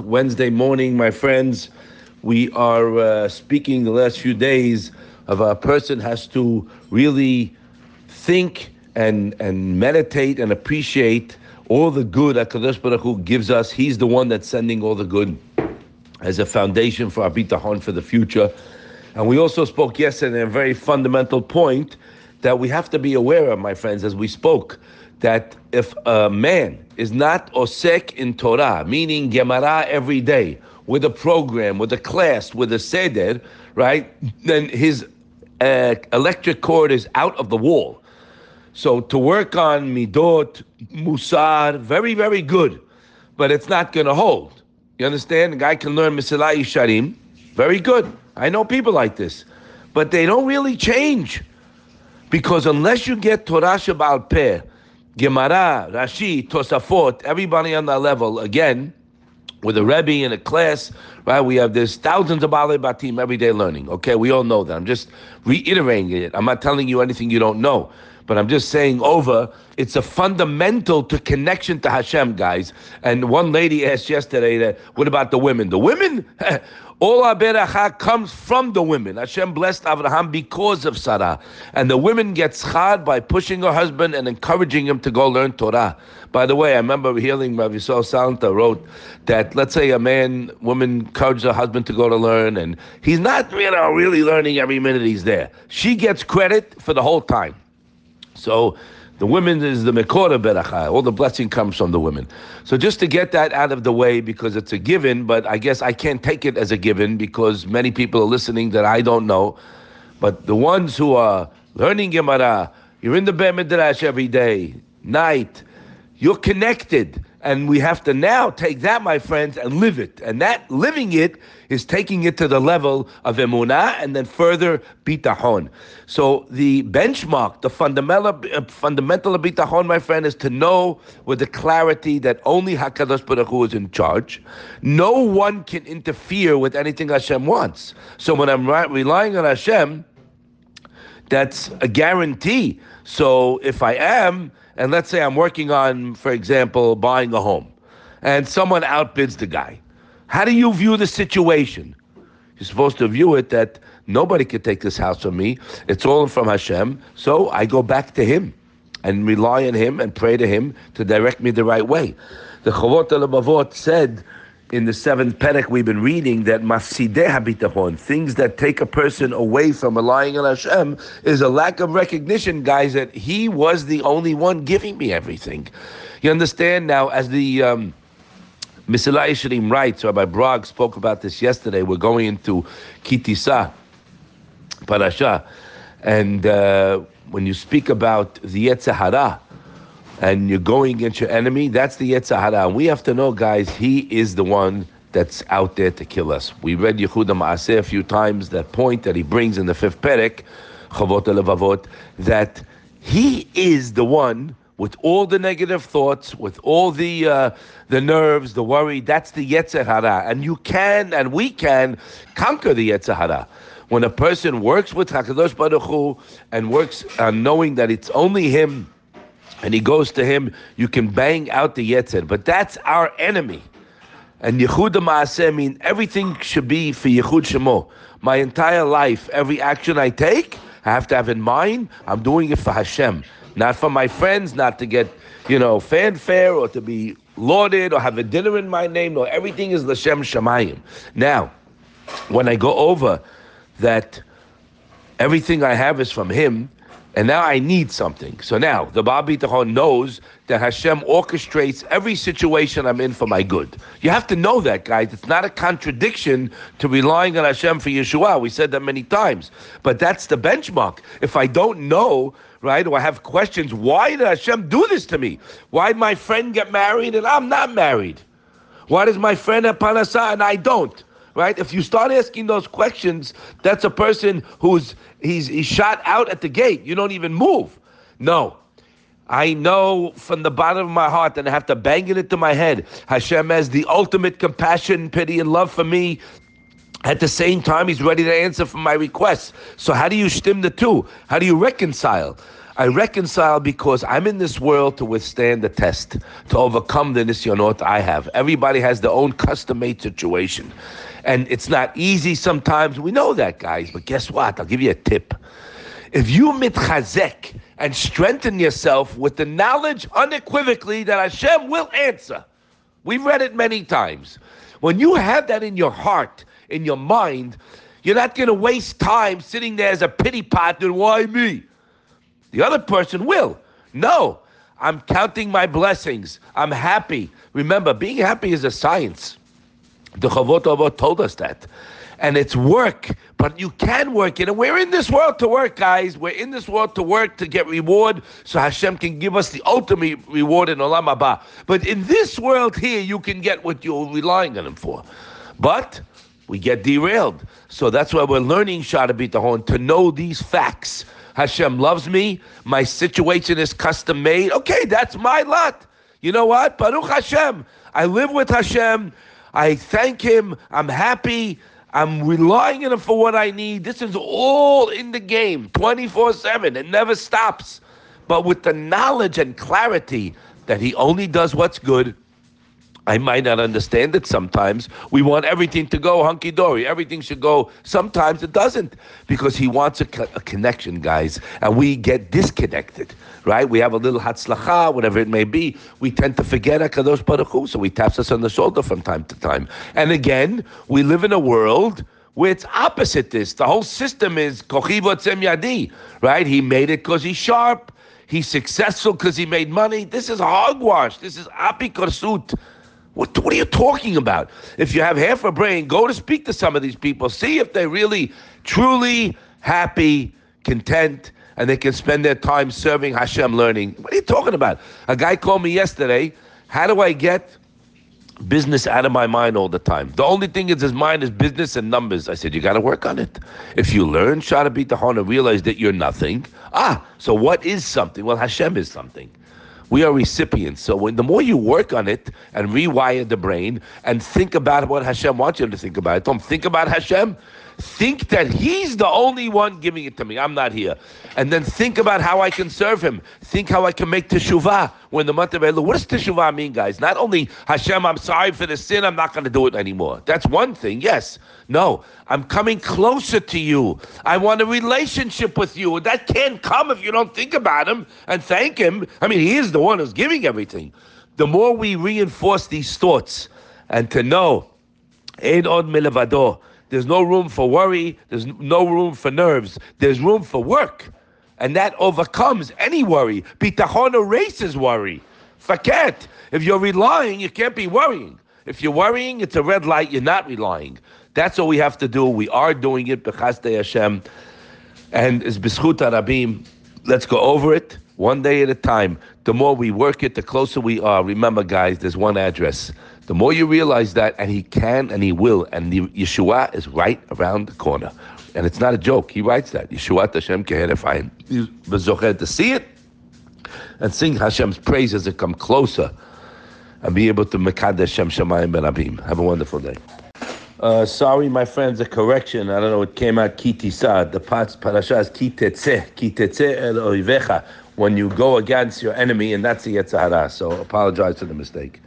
Wednesday morning, my friends, we are uh, speaking the last few days of a person has to really think and and meditate and appreciate all the good Hakadosh Baruch Hu gives us. He's the one that's sending all the good as a foundation for our bitachon for the future. And we also spoke yesterday a very fundamental point that we have to be aware of, my friends, as we spoke, that if a man is not osek in Torah, meaning Gemara every day, with a program, with a class, with a seder, right, then his uh, electric cord is out of the wall. So to work on midot, musar, very, very good, but it's not going to hold. You understand? A guy can learn Mesilat Yesharim, very good. I know people like this, but they don't really change. Because unless you get Torah Shabbal Peh, Gemara, Rashi, Tosafot, everybody on that level, again, with a Rebbe in a class, right? We have this thousands of Baalei Batim every day learning. Okay, we all know that. I'm just reiterating it. I'm not telling you anything you don't know. But I'm just saying over, it's a fundamental to connection to Hashem, guys. And one lady asked yesterday that, what about the women? The women? All our beracha comes from the women. Hashem blessed Abraham because of Sarah. And the women get schar by pushing her husband and encouraging him to go learn Torah. By the way, I remember hearing Rav Yisrael Salanter wrote that, let's say a man, woman encourages her husband to go to learn, and he's not you know, really learning every minute he's there. She gets credit for the whole time. So the women is the Mekora Beracha. All the blessing comes from the women. So just to get that out of the way, because it's a given, but I guess I can't take it as a given because many people are listening that I don't know. But the ones who are learning Gemara, you're in the Beit Midrash every day, night, you're connected. And we have to now take that, my friends, and live it. And that living it is taking it to the level of emunah and then further bitachon. So the benchmark, the fundamental uh, fundamental of bitachon, my friend, is to know with the clarity that only Hakadosh Baruch Hu is in charge. No one can interfere with anything Hashem wants. So when I'm relying on Hashem, that's a guarantee. So if I am and let's say I'm working on, for example, buying a home, and someone outbids the guy, how do you view the situation? You're supposed to view it that nobody can take this house from me. It's all from Hashem. So I go back to Him and rely on Him and pray to Him to direct me the right way. The Chavot al said in the seventh perek we've been reading that mafsideh habitachon, things that take a person away from relying on Hashem, is a lack of recognition, guys, that He was the only one giving me everything. You understand now, as the um, Mesilat Yesharim writes, Rabbi Brog spoke about this yesterday. We're going into Kitisa, Parasha, and uh, when you speak about the Yetzer Hara, and you're going against your enemy, that's the Yetzer Hara. And we have to know, guys, he is the one that's out there to kill us. We read Yichud HaMaaseh a few times, that point that he brings in the fifth perek, Chavot Levavot, that he is the one with all the negative thoughts, with all the uh, the nerves, the worry. That's the Yetzer Hara, and you can and we can conquer the Yetzer Hara. When a person works with Hakadosh Baruch Hu and works uh, knowing that it's only him and he goes to him, you can bang out the Yetzer. But that's our enemy. And Yichud HaMaaseh mean everything should be for Yichud Shemo. My entire life, every action I take, I have to have in mind, I'm doing it for Hashem. Not for my friends, not to get, you know, fanfare or to be lauded or have a dinner in my name. No, everything is Lashem Shemayim. Now, when I go over that everything I have is from Him, and now I need something. So now the Baal Bitachon knows that Hashem orchestrates every situation I'm in for my good. You have to know that, guys. It's not a contradiction to relying on Hashem for Yeshua. We said that many times. But that's the benchmark. If I don't know, right, or I have questions, why did Hashem do this to me? Why did my friend get married and I'm not married? Why does my friend have parnassa and I don't? Right? If you start asking those questions, that's a person who's he's he's shot out at the gate. You don't even move. No. I know from the bottom of my heart, and I have to bang it into my head. Hashem has the ultimate compassion, pity, and love for me. At the same time, He's ready to answer for my requests. So, how do you stem the two? How do you reconcile? I reconcile because I'm in this world to withstand the test, to overcome the nisyonot I have. Everybody has their own custom-made situation. And it's not easy sometimes. We know that, guys. But guess what? I'll give you a tip. If you mitchazek and strengthen yourself with the knowledge unequivocally that Hashem will answer, we've read it many times. When you have that in your heart, in your mind, you're not going to waste time sitting there as a pity pot and why me? The other person will. No, I'm counting my blessings. I'm happy. Remember, being happy is a science. The Chavot Avot told us that. And it's work, but you can work it. And we're in this world to work, guys. We're in this world to work to get reward so Hashem can give us the ultimate reward in Olam Haba. But in this world here, you can get what you're relying on Him for. But we get derailed. So that's why we're learning Shaar HaBitachon to know these facts Hashem loves me. My situation is custom made. Okay, that's my lot. You know what? Baruch Hashem. I live with Hashem. I thank Him. I'm happy. I'm relying on Him for what I need. This is all in the game 24 7. It never stops. But with the knowledge and clarity that He only does what's good I might not understand it sometimes. We want everything to go hunky dory. Everything should go. Sometimes it doesn't because he wants a, co- a, connection, guys, and we get disconnected, right? We have a little hatzlacha, whatever it may be. We tend to forget Hakadosh Baruch Hu, so he taps us on the shoulder from time to time. And again, we live in a world where it's opposite this. The whole system is kochi v'otzem yadi, right? He made it because he's sharp. He's successful because he made money. This is hogwash. This is apikorsut. What, what are you talking about? If you have half a brain, go to speak to some of these people. See if they're really, truly happy, content, and they can spend their time serving Hashem, learning. What are you talking about? A guy called me yesterday. How do I get business out of my mind all the time? The only thing is his mind is business and numbers. I said, you got to work on it. If you learn Shaar HaBitachon and realize that you're nothing, ah, so what is something? Well, Hashem is something. We are recipients. So when the more you work on it and rewire the brain and think about what Hashem wants you to think about, don't think about Hashem. Think that He's the only one giving it to me. I'm not here. And then think about how I can serve Him. Think how I can make teshuvah when the month of Elul. What does teshuvah mean, guys? Not only Hashem, I'm sorry for the sin, I'm not going to do it anymore. That's one thing, yes. No, I'm coming closer to you. I want a relationship with you. That can't come if you don't think about Him and thank Him. I mean, He is the one who's giving everything. The more we reinforce these thoughts and to know, Ein od milvado, there's no room for worry. There's no room for nerves. There's room for work. And that overcomes any worry. Bitachon erases worry. Faket. If you're relying, you can't be worrying. If you're worrying, it's a red light. You're not relying. That's what we have to do. We are doing it. Bechaste Hashem. And it's B'zchut HaRabim. Let's go over it one day at a time. The more we work it, the closer we are. Remember, guys, there's one address. The more you realize that, and he can and he will, and the Yeshua is right around the corner. And it's not a joke. He writes that. Yeshua Hashem K'heref Ayin. To see it and sing Hashem's praises and come closer and be able to Mekadesh Shem Shemayim B'rabim. Have a wonderful day. Uh, sorry, my friends, a correction. I don't know, it came out kitisa. The parasha is kitetze, kitetze el oivecha. When you go against your enemy, and that's the Yetzer Hara. So apologize for the mistake.